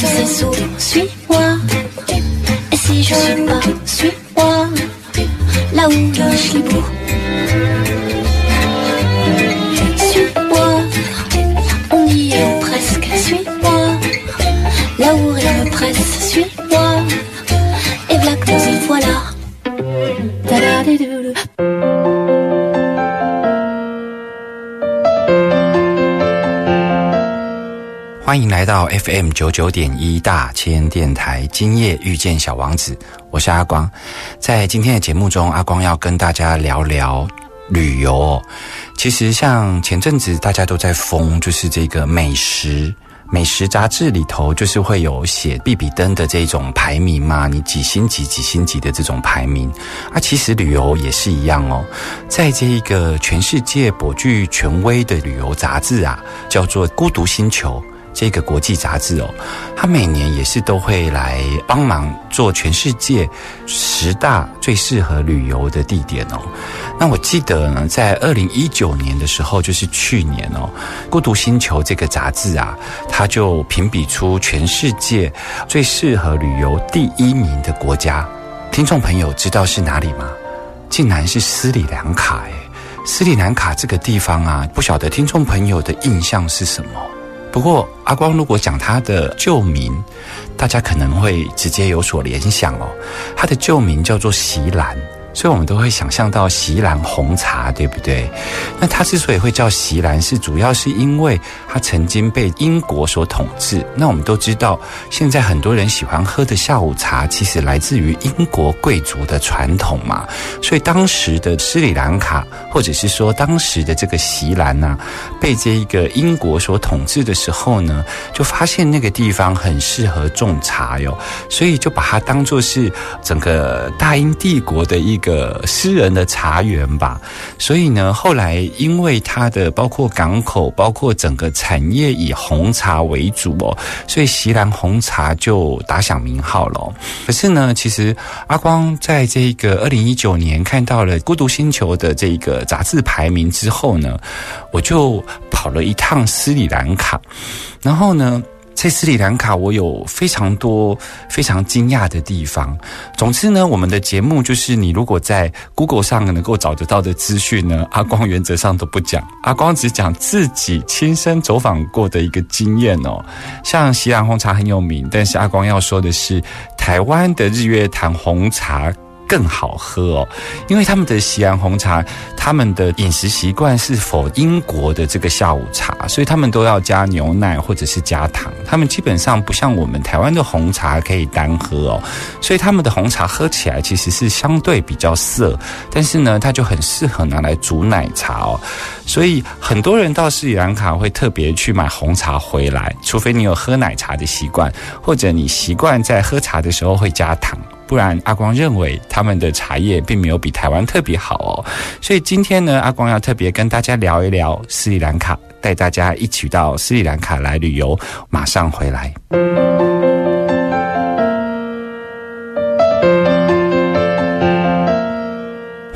je sais sourd, suis-moi. Et si je suis pas, suis-moi, là où je suis beau. FM 九九点一大千电台，今夜遇见小王子，我是阿光。在今天的节目中，阿光要跟大家聊聊旅游。其实像前阵子大家都在疯，就是这个美食。美食杂志里头就是会有写必比登的这种排名嘛，你几星级几星级的这种排名啊。其实旅游也是一样哦，在这一个全世界颇具权威的旅游杂志啊，叫做《孤独星球》。这个国际杂志哦，它每年也是都会来帮忙做全世界十大最适合旅游的地点哦。那我记得呢，在二零一九年的时候，就是去年哦，《孤独星球》这个杂志啊，它就评比出全世界最适合旅游第一名的国家。听众朋友知道是哪里吗？竟然是斯里兰卡诶！斯里兰卡这个地方啊，不晓得听众朋友的印象是什么？不过阿光如果讲他的旧名，大家可能会直接有所联想哦。他的旧名叫做席兰，所以我们都会想象到锡兰红茶，对不对？那它之所以会叫锡兰，是主要是因为它曾经被英国所统治。那我们都知道，现在很多人喜欢喝的下午茶，其实来自于英国贵族的传统嘛。所以当时的斯里兰卡，或者是说当时的这个锡兰呐、被这一个英国所统治的时候呢，就发现那个地方很适合种茶哟，所以就把它当做是整个大英帝国的一一个私人的茶园吧。所以呢，后来因为它的包括港口，包括整个产业以红茶为主哦，所以锡兰红茶就打响名号了。可是呢，其实阿光在这个二零一九年看到了《孤独星球》的这个杂志排名之后呢，我就跑了一趟斯里兰卡，然后呢。在斯里兰卡，我有非常多非常惊讶的地方。总之呢，我们的节目就是你如果在 Google 上能够找得到的资讯呢，阿光原则上都不讲，阿光只讲自己亲身走访过的一个经验哦。像锡兰红茶很有名，但是阿光要说的是，台湾的日月潭红茶。更好喝哦，因为他们的西兰红茶，他们的饮食习惯是否英国的这个下午茶，所以他们都要加牛奶或者是加糖。他们基本上不像我们台湾的红茶可以单喝哦，所以他们的红茶喝起来其实是相对比较涩，但是呢，它就很适合拿来煮奶茶哦。所以很多人到斯里兰卡会特别去买红茶回来，除非你有喝奶茶的习惯，或者你习惯在喝茶的时候会加糖。不然，阿光认为他们的茶叶并没有比台湾特别好哦。所以今天呢，阿光要特别跟大家聊一聊斯里兰卡，带大家一起到斯里兰卡来旅游。马上回来。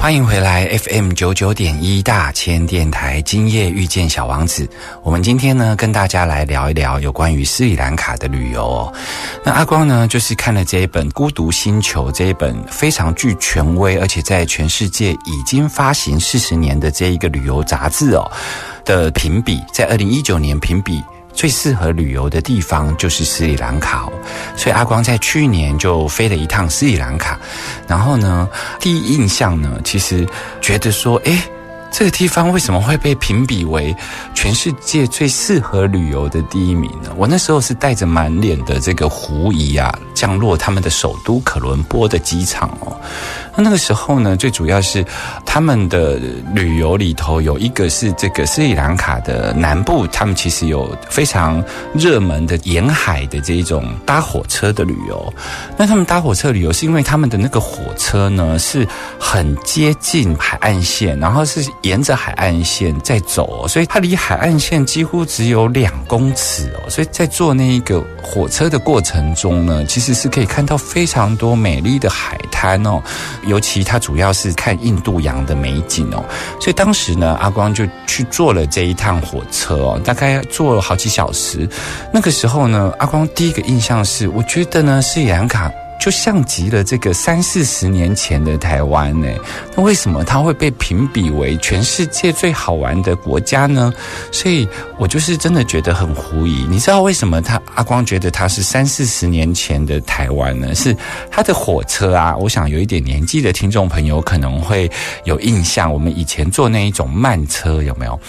欢迎回来 FM 九九点一大千电台，今夜遇见小王子。我们今天呢，跟大家来聊一聊有关于斯里兰卡的旅游哦。那阿光呢，就是看了这一本《孤独星球》这一本非常具权威，而且在全世界已经发行四十年的这一个旅游杂志哦的评比，在二零一九年评比。最适合旅游的地方就是斯里兰卡，所以阿光在去年就飞了一趟斯里兰卡，然后呢，第一印象呢，其实觉得说，诶，这个地方为什么会被评比为全世界最适合旅游的第一名呢？我那时候是带着满脸的这个狐疑啊，降落他们的首都可伦坡的机场哦，那那个时候呢，最主要是他们的旅游里头有一个是这个斯里兰卡的南部，他们其实有非常热门的沿海的这一种搭火车的旅游。那他们搭火车旅游是因为他们的那个火车呢是很接近海岸线，然后是沿着海岸线在走，所以它离海岸线几乎只有两公尺哦。所以在坐那一个火车的过程中呢，其实是可以看到非常多美丽的海滩哦，尤其他主要是看印度洋的美景哦。所以当时呢，阿光就去坐了这一趟火车哦，大概坐了好几小时。那个时候呢，阿光第一个印象是，我觉得呢，斯里兰卡。就像极了这个三四十年前的台湾呢，那为什么它会被评比为全世界最好玩的国家呢？所以我就是真的觉得很狐疑。你知道为什么他阿光觉得它是三四十年前的台湾呢？是它的火车啊，我想有一点年纪的听众朋友可能会有印象，我们以前坐那一种慢车有没有？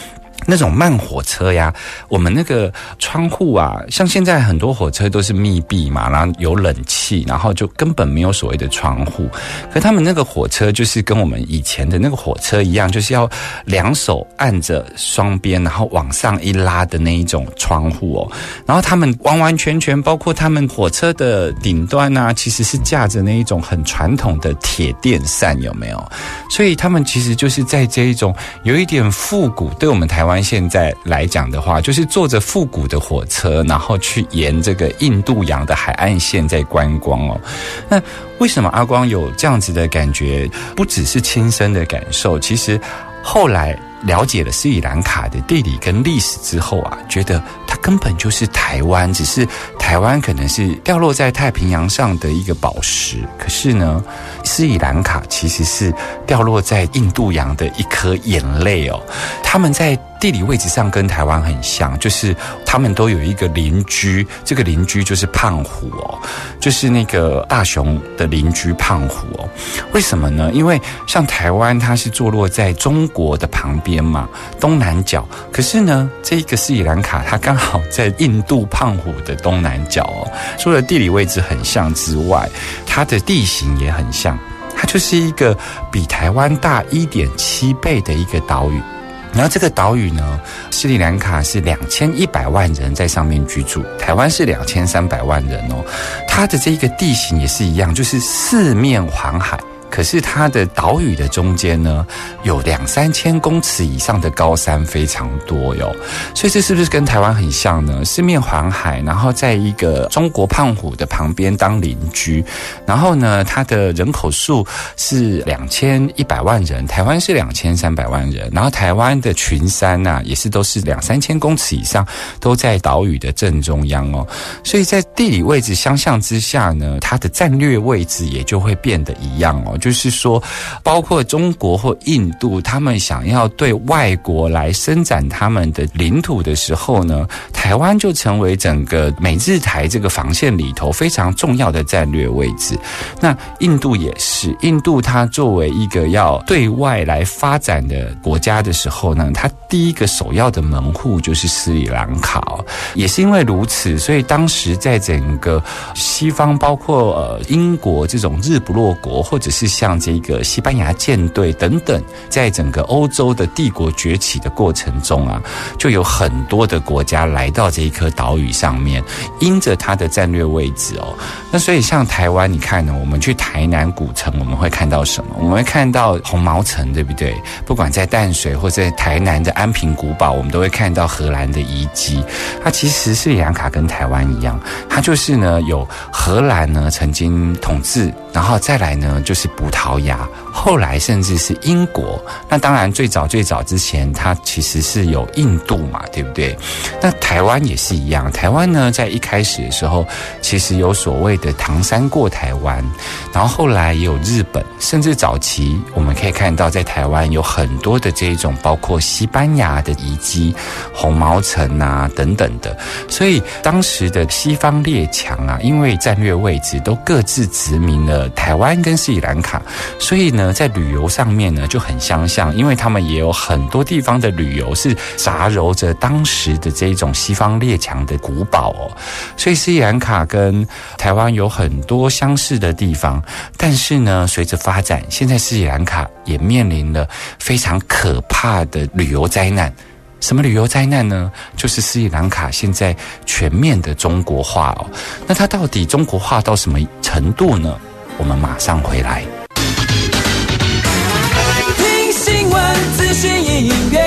那种慢火车呀，我们那个窗户啊，像现在很多火车都是密闭嘛，然后有冷气，然后就根本没有所谓的窗户。可他们那个火车就是跟我们以前的那个火车一样，就是要两手按着双边，然后往上一拉的那一种窗户哦。然后他们完完全全，包括他们火车的顶端啊，其实是架着那一种很传统的铁电扇，有没有？所以他们其实就是在这一种有一点复古，对我们台湾。现在来讲的话，就是坐着复古的火车，然后去沿这个印度洋的海岸线在观光哦。那为什么阿光有这样子的感觉？不只是亲身的感受，其实后来了解了斯里兰卡的地理跟历史之后啊，觉得它根本就是台湾，只是台湾可能是掉落在太平洋上的一个宝石。可是呢，斯里兰卡其实是掉落在印度洋的一颗眼泪哦。他们在地理位置上跟台湾很像，就是他们都有一个邻居，这个邻居就是胖虎哦，就是那个大雄的邻居胖虎哦。为什么呢？因为像台湾，它是坐落在中国的旁边嘛，东南角。可是呢，这个斯里兰卡，它刚好在印度胖虎的东南角哦。除了地理位置很像之外，它的地形也很像，它就是一个比台湾大一点七倍的一个岛屿。然后这个岛屿呢，斯里兰卡是两千一百万人在上面居住，台湾是两千三百万人哦。它的这个地形也是一样，就是四面环海。可是它的岛屿的中间呢，有两三千公尺以上的高山非常多哟，所以这是不是跟台湾很像呢？四面环海，然后在一个中国胖虎的旁边当邻居，然后呢，它的人口数是两千一百万人，台湾是两千三百万人，然后台湾的群山呐，也是都是两三千公尺以上，都在岛屿的正中央哦，所以在地理位置相像之下呢，它的战略位置也就会变得一样哦。就是说，包括中国或印度，他们想要对外国来伸展他们的领土的时候呢，台湾就成为整个美日台这个防线里头非常重要的战略位置。那印度也是，印度它作为一个要对外来发展的国家的时候呢，它第一个首要的门户就是斯里兰卡。也是因为如此，所以当时在整个西方，包括呃英国这种日不落国，或者是像这个西班牙舰队等等，在整个欧洲的帝国崛起的过程中啊，就有很多的国家来到这一颗岛屿上面，因着它的战略位置哦。那所以像台湾，你看呢，我们去台南古城，我们会看到什么？我们会看到红毛城，对不对？不管在淡水或在台南的安平古堡，我们都会看到荷兰的遗迹。它其实斯里兰卡跟台湾一样，它就是呢有荷兰呢曾经统治。然后再来呢，就是葡萄牙，后来甚至是英国。那当然，最早最早之前，它其实是有印度嘛，对不对？那台湾也是一样。台湾呢，在一开始的时候，其实有所谓的唐山过台湾，然后后来也有日本，甚至早期我们可以看到，在台湾有很多的这一种，包括西班牙的遗迹、红毛城啊等等的。所以当时的西方列强啊，因为战略位置都各自殖民了。台湾跟斯里兰卡，所以呢，在旅游上面呢就很相像，因为他们也有很多地方的旅游是杂糅着当时的这种西方列强的古堡哦，所以斯里兰卡跟台湾有很多相似的地方，但是呢，随着发展，现在斯里兰卡也面临了非常可怕的旅游灾难。什么旅游灾难呢？就是斯里兰卡现在全面的中国化哦。那它到底中国化到什么程度呢？我们马上回来。听新闻、资讯、音乐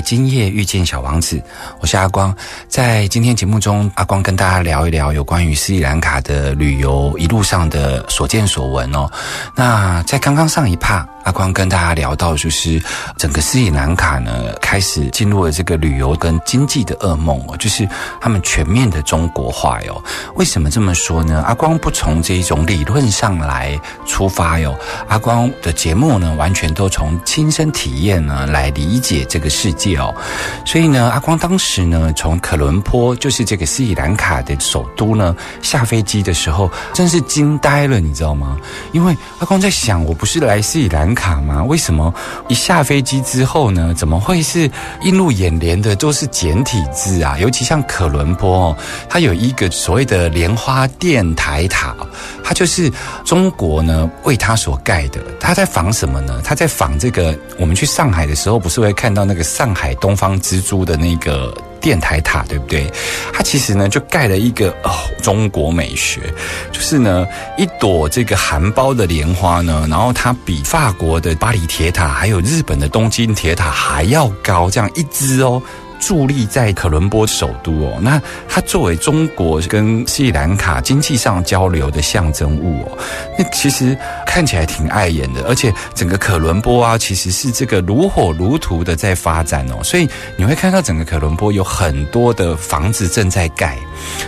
今夜遇见小王子，我是阿光。在今天节目中，阿光跟大家聊一聊有关于斯里兰卡的旅游一路上的所见所闻哦。那在刚刚上一趴，阿光跟大家聊到，就是整个斯里兰卡呢开始进入了这个旅游跟经济的噩梦哦，就是他们全面的中国化哟。为什么这么说呢？阿光不从这一种理论上来出发哟，阿光的节目呢，完全都从亲身体验呢来理解这个世界哦。所以呢，阿光当时呢，从可伦坡，就是这个斯里兰卡的首都呢，下飞机的时候，真是惊呆了，你知道吗？因为阿光在想，我不是来斯里兰卡吗？为什么一下飞机之后呢，怎么会是映入眼帘的都是简体字啊？尤其像可伦坡哦，它有一个所谓的莲花殿台塔，它就是中国呢为它所盖的。它在仿什么呢？它在仿这个我们去上海的时候，不是会看到那个上海东方之珠的那个。电台塔对不对？它其实呢就盖了一个哦中国美学，就是呢一朵这个含苞的莲花呢，然后它比法国的巴黎铁塔还有日本的东京铁塔还要高，这样一只哦。伫立在可伦坡首都哦，那它作为中国跟斯里兰卡经济上交流的象征物哦，那其实看起来挺碍眼的，而且整个可伦坡啊，其实是这个如火如荼的在发展哦，所以你会看到整个可伦坡有很多的房子正在盖，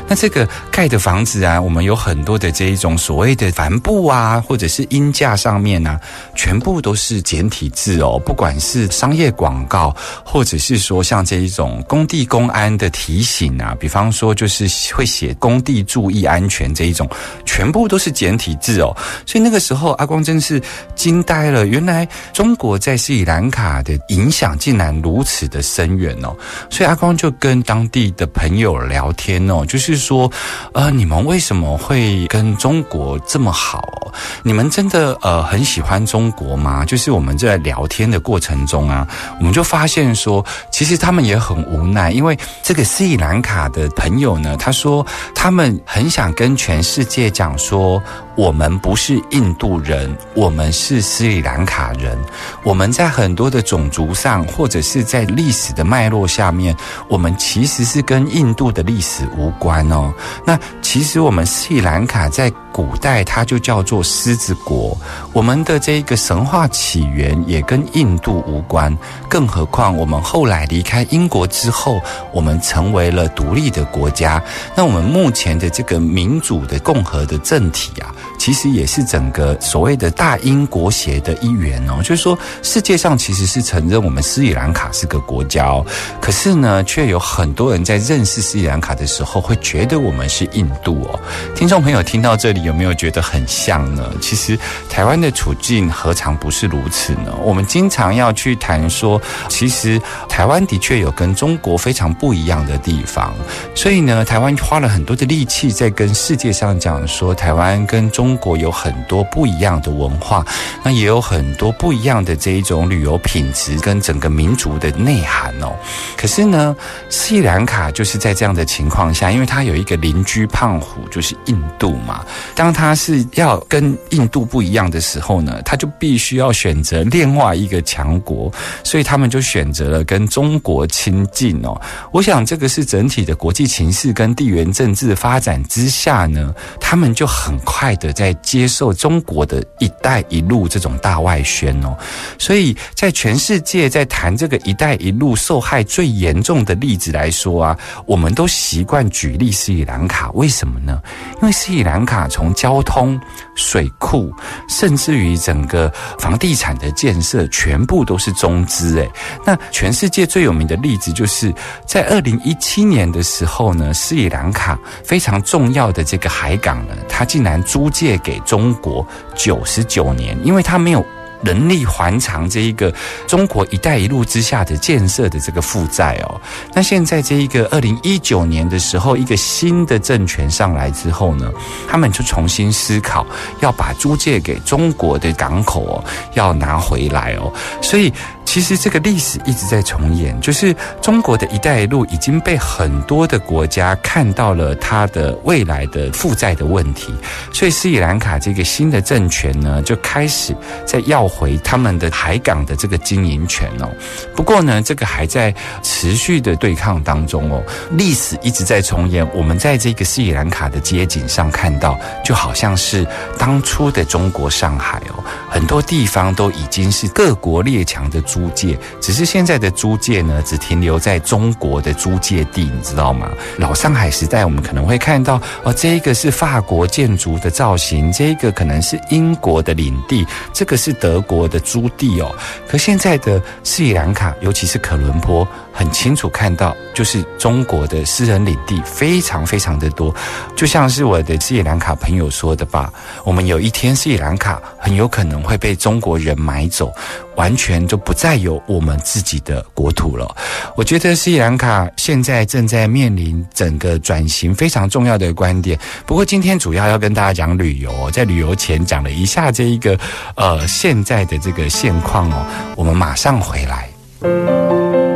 那这个盖的房子啊，我们有很多的这一种所谓的帆布啊，或者是鹰架上面啊，全部都是简体字哦，不管是商业广告，或者是说像这一。种工地公安的提醒啊，比方说就是会写工地注意安全这一种，全部都是简体字哦。所以那个时候阿光真是惊呆了，原来中国在斯里兰卡的影响竟然如此的深远哦。所以阿光就跟当地的朋友聊天哦，就是说，呃，你们为什么会跟中国这么好？你们真的呃很喜欢中国吗？就是我们在聊天的过程中啊，我们就发现说，其实他们也很无奈，因为这个斯里兰卡的朋友呢，他说他们很想跟全世界讲说，我们不是印度人，我们是斯里兰卡人。我们在很多的种族上，或者是在历史的脉络下面，我们其实是跟印度的历史无关哦。那其实我们斯里兰卡在古代它就叫做狮子国，我们的这个神话起源也跟印度无关，更何况我们后来离开英国之后，我们成为了独立的国家。那我们目前的这个民主的共和的政体啊，其实也是整个所谓的大英国协的一员哦。就是说，世界上其实是承认我们斯里兰卡是个国家哦，可是呢，却有很多人在认识斯里兰卡的时候，会觉得我们是印度哦。听众朋友听到这里，有没有觉得很像呢？其实台湾的处境何尝不是如此呢？我们经常要去谈说，其实台湾的确有跟中国非常不一样的地方，所以呢，台湾花了很多的力气在跟世界上讲说，台湾跟中中国有很多不一样的文化，那也有很多不一样的这一种旅游品质跟整个民族的内涵哦。可是呢，斯里兰卡就是在这样的情况下，因为它有一个邻居胖虎，就是印度嘛。当它是要跟印度不一样的时候呢，它就必须要选择另外一个强国，所以他们就选择了跟中国亲近哦。我想这个是整体的国际情势跟地缘政治发展之下呢，他们就很快的在接受中国的一带一路这种大外宣哦。所以在全世界在谈这个一带一路受害最严重的例子来说啊，我们都习惯举例斯里兰卡，为什么呢？因为斯里兰卡从交通、水库，甚至于整个房地产的建设，全部都是中资诶。那全世界最有名的例子，就是在二零一七年的时候呢，斯里兰卡非常重要的这个海港呢，它竟然租借借给中国九十九年，因为他没有。能力还偿这一个中国“一带一路”之下的建设的这个负债哦，那现在这一个二零一九年的时候，一个新的政权上来之后呢，他们就重新思考要把租借给中国的港口哦，要拿回来哦，所以。其实这个历史一直在重演，就是中国的一带一路已经被很多的国家看到了它的未来的负债的问题，所以斯里兰卡这个新的政权呢，就开始在要回他们的海港的这个经营权哦。不过呢，这个还在持续的对抗当中哦。历史一直在重演，我们在这个斯里兰卡的街景上看到，就好像是当初的中国上海哦，很多地方都已经是各国列强的。租界，只是现在的租界呢，只停留在中国的租界地，你知道吗？老上海时代，我们可能会看到哦，这一个是法国建筑的造型，这一个可能是英国的领地，这个是德国的租地哦。可现在的斯里兰卡，尤其是可伦坡。很清楚看到，就是中国的私人领地非常非常的多，就像是我的斯里兰卡朋友说的吧，我们有一天斯里兰卡很有可能会被中国人买走，完全就不再有我们自己的国土了。我觉得斯里兰卡现在正在面临整个转型非常重要的观点。不过今天主要要跟大家讲旅游，在旅游前讲了一下这一个呃现在的这个现况哦，我们马上回来。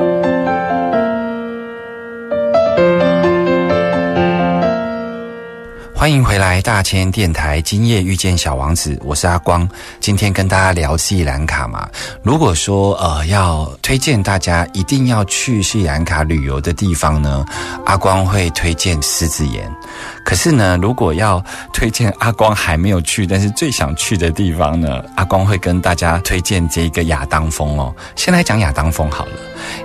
欢迎回来，大千电台。今夜遇见小王子，我是阿光。今天跟大家聊斯里兰卡嘛。如果说呃要推荐大家一定要去斯里兰卡旅游的地方呢，阿光会推荐狮子岩。可是呢，如果要推荐阿光还没有去，但是最想去的地方呢，阿光会跟大家推荐这个亚当峰哦。先来讲亚当峰好了。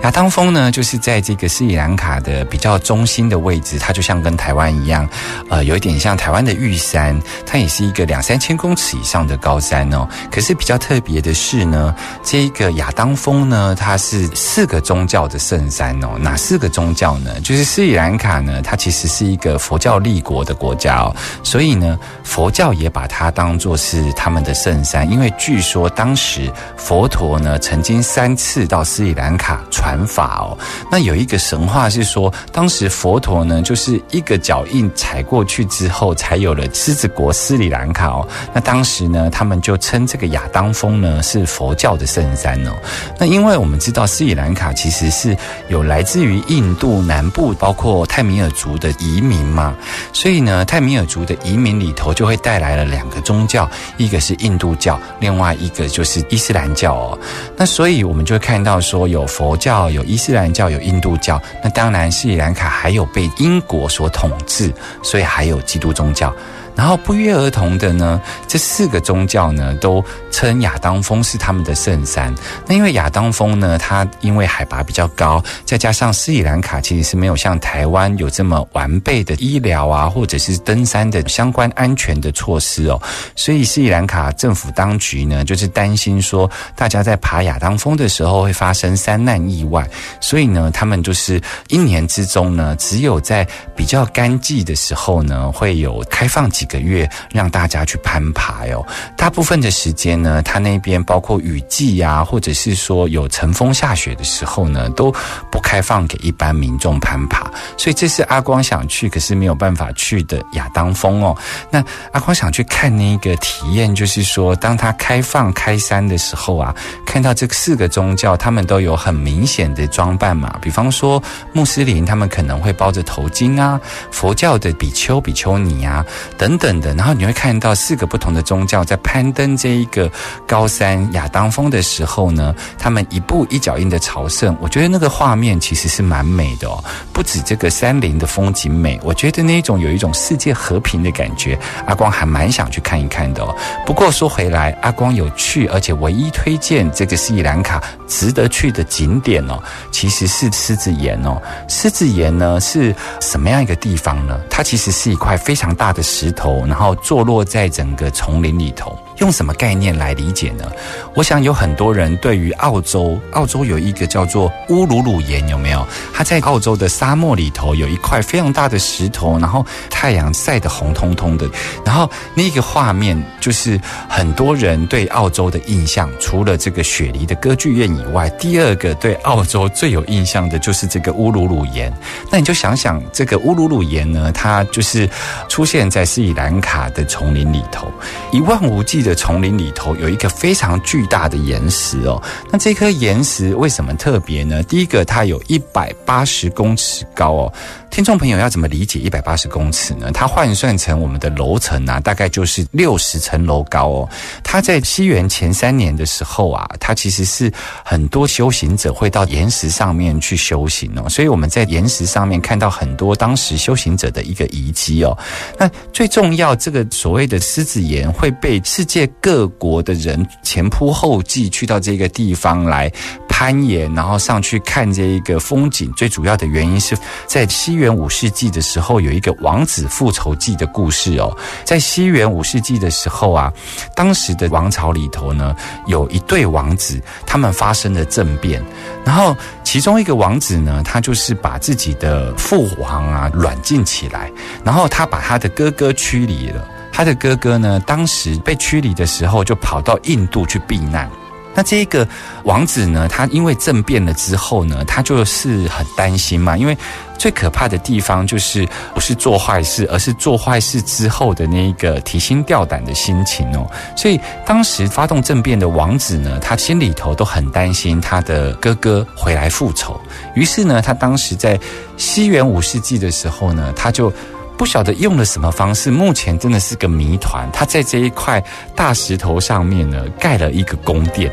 亚当峰呢，就是在这个斯里兰卡的比较中心的位置，它就像跟台湾一样，呃，有一点像像台湾的玉山，它也是一个两三千公尺以上的高山哦。可是比较特别的是呢，这个亚当峰呢，它是四个宗教的圣山哦。哪四个宗教呢？就是斯里兰卡呢，它其实是一个佛教立国的国家哦，所以呢，佛教也把它当作是他们的圣山，因为据说当时佛陀呢，曾经三次到斯里兰卡。传法哦，那有一个神话是说，当时佛陀呢，就是一个脚印踩过去之后，后才有了狮子国斯里兰卡哦。那当时呢，他们就称这个亚当峰呢是佛教的圣山哦。那因为我们知道斯里兰卡其实是有来自于印度南部，包括泰米尔族的移民嘛，所以呢，泰米尔族的移民里头就会带来了两个宗教，一个是印度教，另外一个就是伊斯兰教哦。那所以我们就会看到说有佛。教有伊斯兰教，有印度教，那当然斯里兰卡还有被英国所统治，所以还有基督宗教。然后不约而同的呢，这四个宗教呢都称亚当峰是他们的圣山。那因为亚当峰呢，它因为海拔比较高，再加上斯里兰卡其实是没有像台湾有这么完备的医疗啊，或者是登山的相关安全的措施哦，所以斯里兰卡政府当局呢，就是担心说大家在爬亚当峰的时候会发生山难意外，所以呢，他们就是一年之中呢，只有在比较干季的时候呢，会有开放几。个月让大家去攀爬哟。大部分的时间呢，它那边包括雨季啊，或者是说有晨风下雪的时候呢，都不开放给一般民众攀爬。所以这是阿光想去，可是没有办法去的亚当峰哦。那阿光想去看那个体验，就是说，当它开放开山的时候啊，看到这四个宗教，他们都有很明显的装扮嘛。比方说穆斯林，他们可能会包着头巾啊；佛教的比丘、比丘尼啊等等的。然后你会看到四个不同的宗教在攀登这一个高山亚当峰的时候呢，他们一步一脚印的朝圣。我觉得那个画面其实是蛮美的哦，不止这个山林的风景美，我觉得那种有一种世界和平的感觉。阿光还蛮想去看一看的哦。不过说回来，阿光有去，而且唯一推荐这个斯里兰卡值得去的景点哦，其实是狮子岩哦。狮子岩呢是什么样一个地方呢？它其实是一块非常大的石头，然后坐落在整个丛林里头。用什么概念来理解呢？我想有很多人对于澳洲，澳洲有一个叫做乌鲁鲁岩，有没有？它在澳洲的沙漠里头有一块非常大的石头，然后太阳晒得红彤彤的，然后那个画面就是很多人对澳洲的印象，除了这个雪梨的歌剧院以外，第二个对澳洲最有印象的就是这个乌鲁鲁岩。那你就想想，这个乌鲁鲁岩呢，它就是出现在斯里兰卡的丛林里头，一望无际的丛林里头有一个非常巨大的岩石哦。那这颗岩石为什么特别呢？第一个，它有一百八十公尺高哦。听众朋友要怎么理解一百八十公尺呢？它换算成我们的楼层啊，大概就是六十层楼高哦。它在西元前三年的时候啊，它其实是很多修行者会到岩石上面去修行哦。所以我们在岩石上面看到很多当时修行者的一个遗迹哦。那最重要，这个所谓的狮子岩会被世界各国的人前仆后继去到这个地方来攀岩，然后上去看这一个风景。最主要的原因是在西元五世纪的时候，有一个王子复仇记的故事哦。在西元五世纪的时候啊，当时的王朝里头呢，有一对王子，他们发生了政变，然后其中一个王子呢，他就是把自己的父皇啊软禁起来，然后他把他的哥哥驱离了。他的哥哥呢，当时被驱离的时候，就跑到印度去避难。那这个王子呢，他因为政变了之后呢，他就是很担心嘛，因为最可怕的地方就是不是做坏事，而是做坏事之后的那一个提心吊胆的心情哦。所以当时发动政变的王子呢，他心里头都很担心他的哥哥回来复仇。于是呢，他当时在西元五世纪的时候呢，他就。不晓得用了什么方式，目前真的是个谜团。他在这一块大石头上面呢，盖了一个宫殿。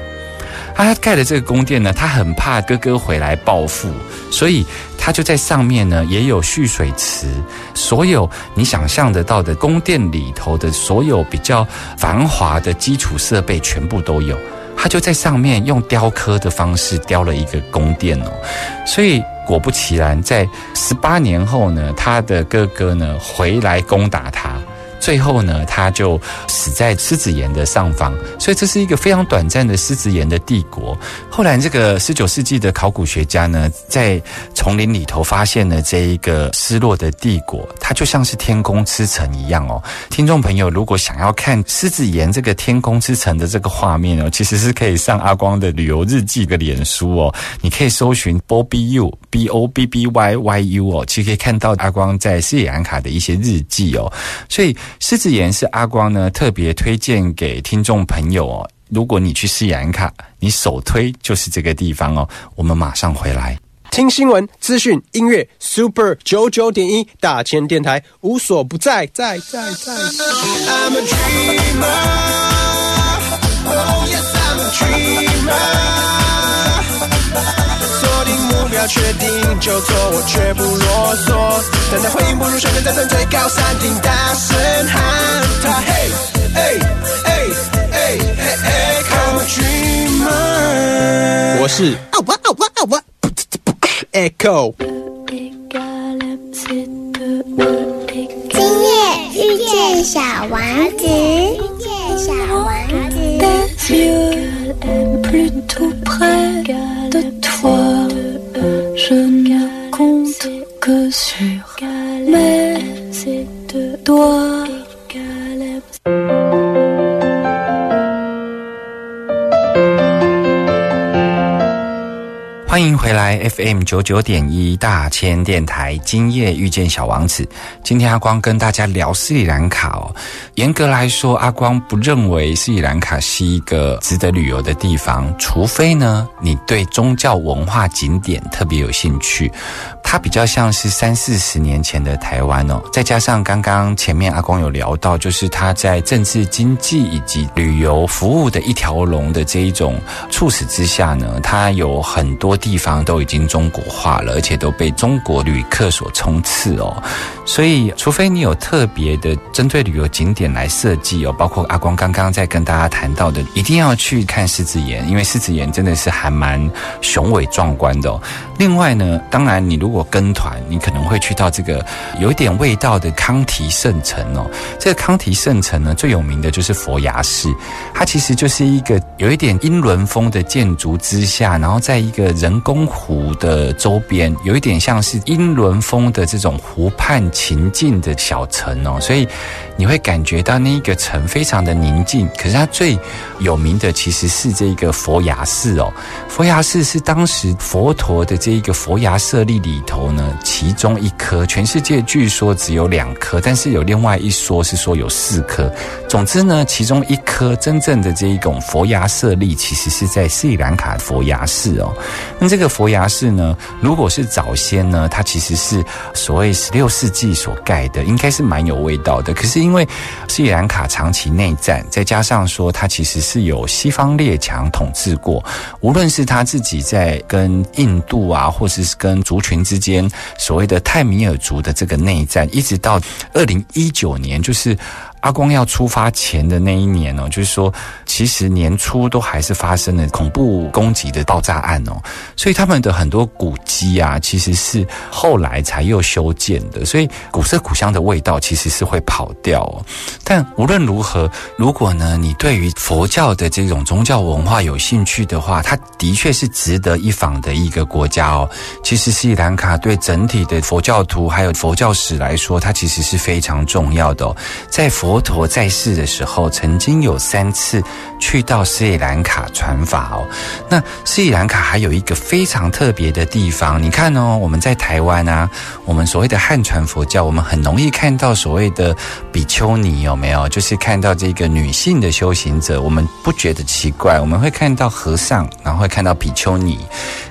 他盖的这个宫殿呢，他很怕哥哥回来报复，所以他就在上面呢也有蓄水池，所有你想象得到的宫殿里头的所有比较繁华的基础设备全部都有。他就在上面用雕刻的方式雕了一个宫殿哦，所以。果不其然，在十八年后呢，他的哥哥呢回来攻打他。最后呢，他就死在狮子岩的上方，所以这是一个非常短暂的狮子岩的帝国。后来，这个十九世纪的考古学家呢，在丛林里头发现了这一个失落的帝国，它就像是天空之城一样哦。听众朋友，如果想要看狮子岩这个天空之城的这个画面哦，其实是可以上阿光的旅游日记的脸书哦，你可以搜寻 Bobby U B O B B Y Y U 哦，其实可以看到阿光在斯里兰卡的一些日记哦，所以。狮子岩是阿光呢特别推荐给听众朋友哦。如果你去斯里兰卡，你首推就是这个地方哦。我们马上回来，听新闻、资讯、音乐，Super 九九点一大千电台无所不在，在在在。确定就做，我绝不啰嗦。等待回应不如旋转，在站最高山顶大声喊他，嘿，哎哎哎哎哎，Come dreamer。我是啊哇啊哇啊哇，Echo。今夜遇见小王子，遇见小王子。Je ne compte que sur mes doigts 欢迎回来 FM 九九点一大千电台，今夜遇见小王子。今天阿光跟大家聊斯里兰卡哦。严格来说，阿光不认为斯里兰卡是一个值得旅游的地方，除非呢你对宗教文化景点特别有兴趣。它比较像是三四十年前的台湾哦，再加上刚刚前面阿光有聊到，就是它在政治经济以及旅游服务的一条龙的这一种促使之下呢，它有很多地方都已经中国化了，而且都被中国旅客所冲刺哦。所以，除非你有特别的针对旅游景点来设计哦，包括阿光刚刚在跟大家谈到的，一定要去看狮子岩，因为狮子岩真的是还蛮雄伟壮观的哦。另外呢，当然你如果跟团，你可能会去到这个有一点味道的康提圣城哦。这个康提圣城呢，最有名的就是佛牙寺，它其实就是一个有一点英伦风的建筑之下，然后在一个人人工湖的周边，有一点像是英伦风的这种湖畔情境的小城哦，所以你会感觉到那一个城非常的宁静。可是它最有名的其实是这个佛牙寺哦，佛牙寺是当时佛陀的这一个佛牙舍利里头呢，其中一颗，全世界据说只有两颗，但是有另外一说是说有四颗。总之呢，其中一颗真正的这一种佛牙舍利，其实是在斯里兰卡佛牙寺哦。那这个佛牙寺呢，如果是早先呢，它其实是所谓十六世纪所盖的，应该是蛮有味道的。可是因为斯里兰卡长期内战，再加上说它其实是有西方列强统治过，无论是他自己在跟印度啊，或是跟族群之间所谓的泰米尔族的这个内战，一直到二零一九年，就是。阿光要出发前的那一年哦，就是说，其实年初都还是发生了恐怖攻击的爆炸案哦，所以他们的很多古迹啊，其实是后来才又修建的，所以古色古香的味道其实是会跑掉。哦。但无论如何，如果呢你对于佛教的这种宗教文化有兴趣的话，它的确是值得一访的一个国家哦。其实斯里兰卡对整体的佛教徒还有佛教史来说，它其实是非常重要的哦，在佛。佛陀在世的时候，曾经有三次去到斯里兰卡传法哦。那斯里兰卡还有一个非常特别的地方，你看哦，我们在台湾啊，我们所谓的汉传佛教，我们很容易看到所谓的比丘尼，有没有？就是看到这个女性的修行者，我们不觉得奇怪，我们会看到和尚，然后会看到比丘尼。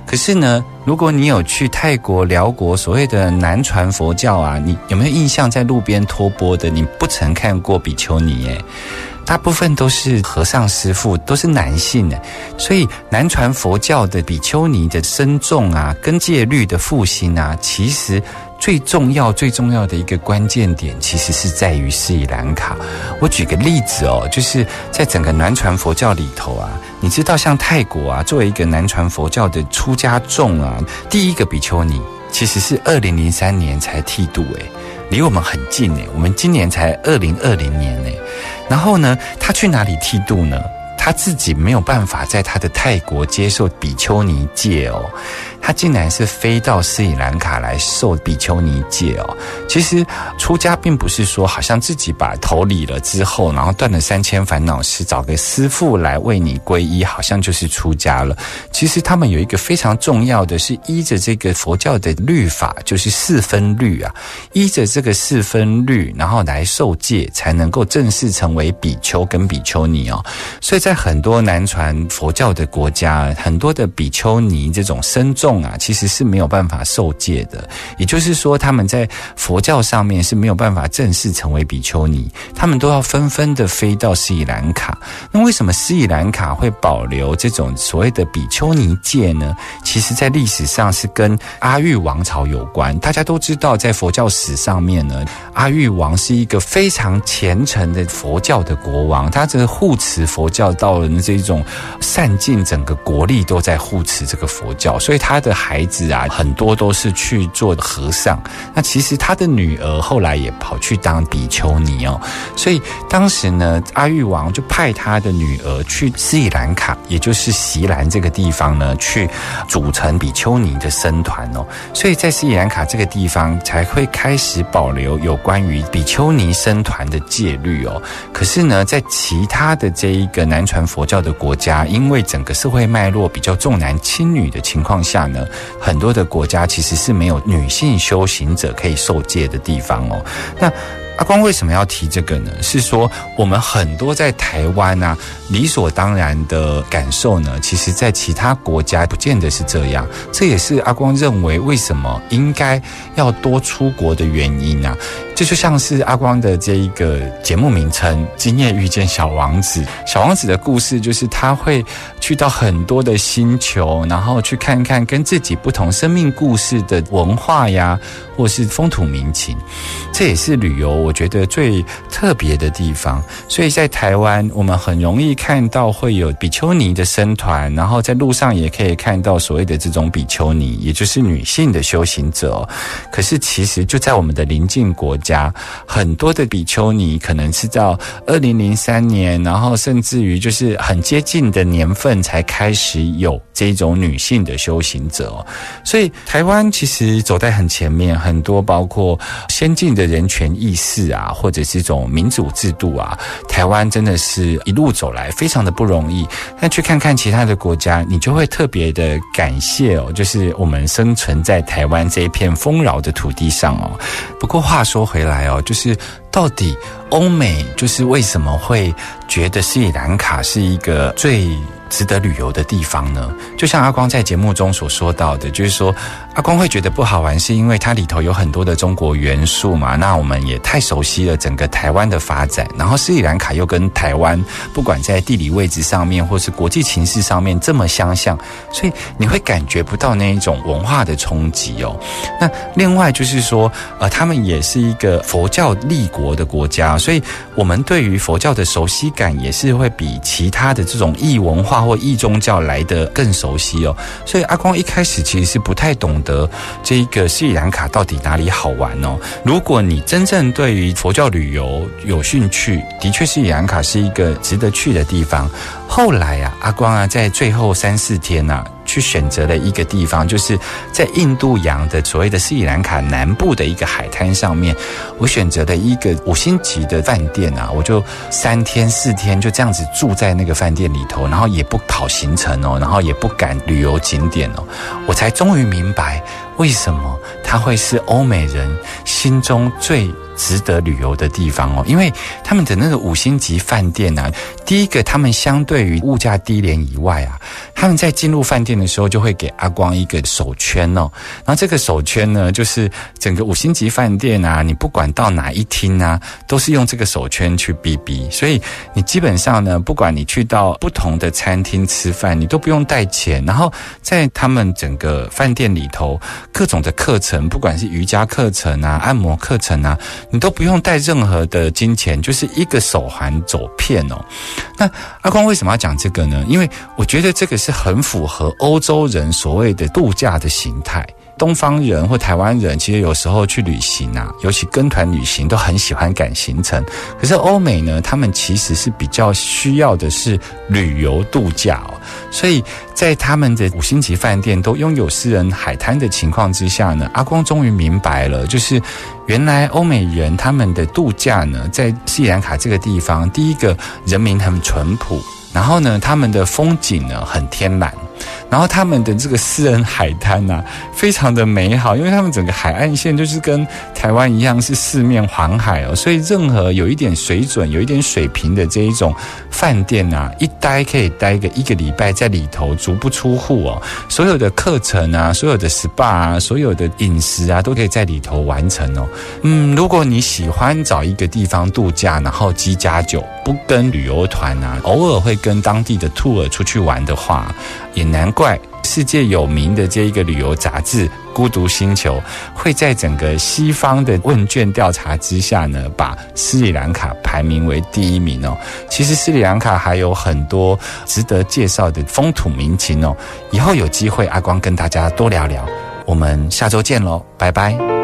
可是呢，如果你有去泰国、辽国所谓的南传佛教啊，你有没有印象在路边托钵的？你不曾看过比丘尼耶？大部分都是和尚师傅，都是男性的。所以南传佛教的比丘尼的僧众啊，跟戒律的复兴啊，其实。最重要、最重要的一个关键点，其实是在于斯里兰卡。我举个例子哦，就是在整个南传佛教里头啊，你知道像泰国啊，作为一个南传佛教的出家众啊，第一个比丘尼其实是二零零三年才剃度，诶，离我们很近诶，我们今年才二零二零年诶，然后呢，他去哪里剃度呢？他自己没有办法在他的泰国接受比丘尼戒哦。他竟然是飞到斯里兰卡来受比丘尼戒哦。其实出家并不是说好像自己把头理了之后，然后断了三千烦恼丝，找个师傅来为你皈依，好像就是出家了。其实他们有一个非常重要的是依着这个佛教的律法，就是四分律啊，依着这个四分律，然后来受戒，才能够正式成为比丘跟比丘尼哦。所以在很多南传佛教的国家，很多的比丘尼这种僧众。啊，其实是没有办法受戒的，也就是说，他们在佛教上面是没有办法正式成为比丘尼，他们都要纷纷的飞到斯里兰卡。那为什么斯里兰卡会保留这种所谓的比丘尼戒呢？其实，在历史上是跟阿育王朝有关。大家都知道，在佛教史上面呢，阿育王是一个非常虔诚的佛教的国王，他这个护持佛教到了这种散尽整个国力都在护持这个佛教，所以他。的孩子啊，很多都是去做和尚。那其实他的女儿后来也跑去当比丘尼哦。所以当时呢，阿育王就派他的女儿去斯里兰卡，也就是锡兰这个地方呢，去组成比丘尼的僧团哦。所以在斯里兰卡这个地方才会开始保留有关于比丘尼僧团的戒律哦。可是呢，在其他的这一个南传佛教的国家，因为整个社会脉络比较重男轻女的情况下。很多的国家其实是没有女性修行者可以受戒的地方哦。那阿光为什么要提这个呢？是说我们很多在台湾啊，理所当然的感受呢，其实在其他国家不见得是这样。这也是阿光认为为什么应该要多出国的原因啊。这就像是阿光的这一个节目名称《今夜遇见小王子》。小王子的故事就是他会去到很多的星球，然后去看看跟自己不同生命故事的文化呀，或是风土民情。这也是旅游我觉得最特别的地方。所以在台湾，我们很容易看到会有比丘尼的僧团，然后在路上也可以看到所谓的这种比丘尼，也就是女性的修行者。可是其实就在我们的邻近国家，很多的比丘尼可能是到二零零三年，然后甚至于就是很接近的年份才开始有这种女性的修行者。所以台湾其实走在很前面，很多包括先进的人权意识啊，或者是这种民主制度啊，台湾真的是一路走来非常的不容易。但去看看其他的国家，你就会特别的感谢哦，就是我们生存在台湾这一片丰饶的土地上哦。不过话说回来哦，就是到底欧美就是为什么会觉得斯里兰卡是一个最值得旅游的地方呢？就像阿光在节目中所说到的，就是说阿光会觉得不好玩，是因为它里头有很多的中国元素嘛。那我们也太熟悉了整个台湾的发展，然后斯里兰卡又跟台湾不管在地理位置上面，或是国际情势上面这么相像，所以你会感觉不到那一种文化的冲击哦。那另外就是说，呃，他们也是一个佛教立国的国家，所以我们对于佛教的熟悉感也是会比其他的这种异文化或异宗教来的更熟悉哦。所以阿光一开始其实是不太懂得这个斯里兰卡到底哪里好玩哦。如果你真正对于佛教旅游有兴趣，的确斯里兰卡是一个值得去的地方。后来啊，阿光啊，在最后三四天呐、去选择的一个地方，就是在印度洋的所谓的斯里兰卡南部的一个海滩上面，我选择的一个五星级的饭店啊，我就三天四天就这样子住在那个饭店里头，然后也不跑行程哦，然后也不赶旅游景点哦，我才终于明白为什么它会是欧美人心中最。值得旅游的地方哦，因为他们的那个五星级饭店啊，第一个他们相对于物价低廉以外啊，他们在进入饭店的时候就会给阿光一个手圈哦，然后这个手圈呢，就是整个五星级饭店啊，你不管到哪一厅啊，都是用这个手圈去逼逼，所以你基本上呢，不管你去到不同的餐厅吃饭，你都不用带钱，然后在他们整个饭店里头，各种的课程，不管是瑜伽课程啊、按摩课程啊。你都不用带任何的金钱，就是一个手环走遍哦。那阿光为什么要讲这个呢？因为我觉得这个是很符合欧洲人所谓的度假的形态。东方人或台湾人，其实有时候去旅行啊，尤其跟团旅行，都很喜欢赶行程。可是欧美呢，他们其实是比较需要的是旅游度假哦。所以在他们的五星级饭店都拥有私人海滩的情况之下呢，阿光终于明白了，就是原来欧美人他们的度假呢，在斯里兰卡这个地方，第一个人民很淳朴，然后呢，他们的风景呢很天然。然后他们的这个私人海滩呐、非常的美好，因为他们整个海岸线就是跟台湾一样是四面环海哦，所以任何有一点水准、有一点水平的这一种饭店啊，一待可以待个一个礼拜在里头，足不出户哦。所有的课程啊，所有的 SPA 啊，所有的饮食啊，都可以在里头完成哦。嗯，如果你喜欢找一个地方度假，然后机加酒，不跟旅游团啊，偶尔会跟当地的 tour 出去玩的话，也难怪世界有名的这一个旅游杂志《孤独星球》会在整个西方的问卷调查之下呢，把斯里兰卡排名为第一名哦。其实斯里兰卡还有很多值得介绍的风土民情哦。以后有机会，阿光跟大家多聊聊。我们下周见喽，拜拜。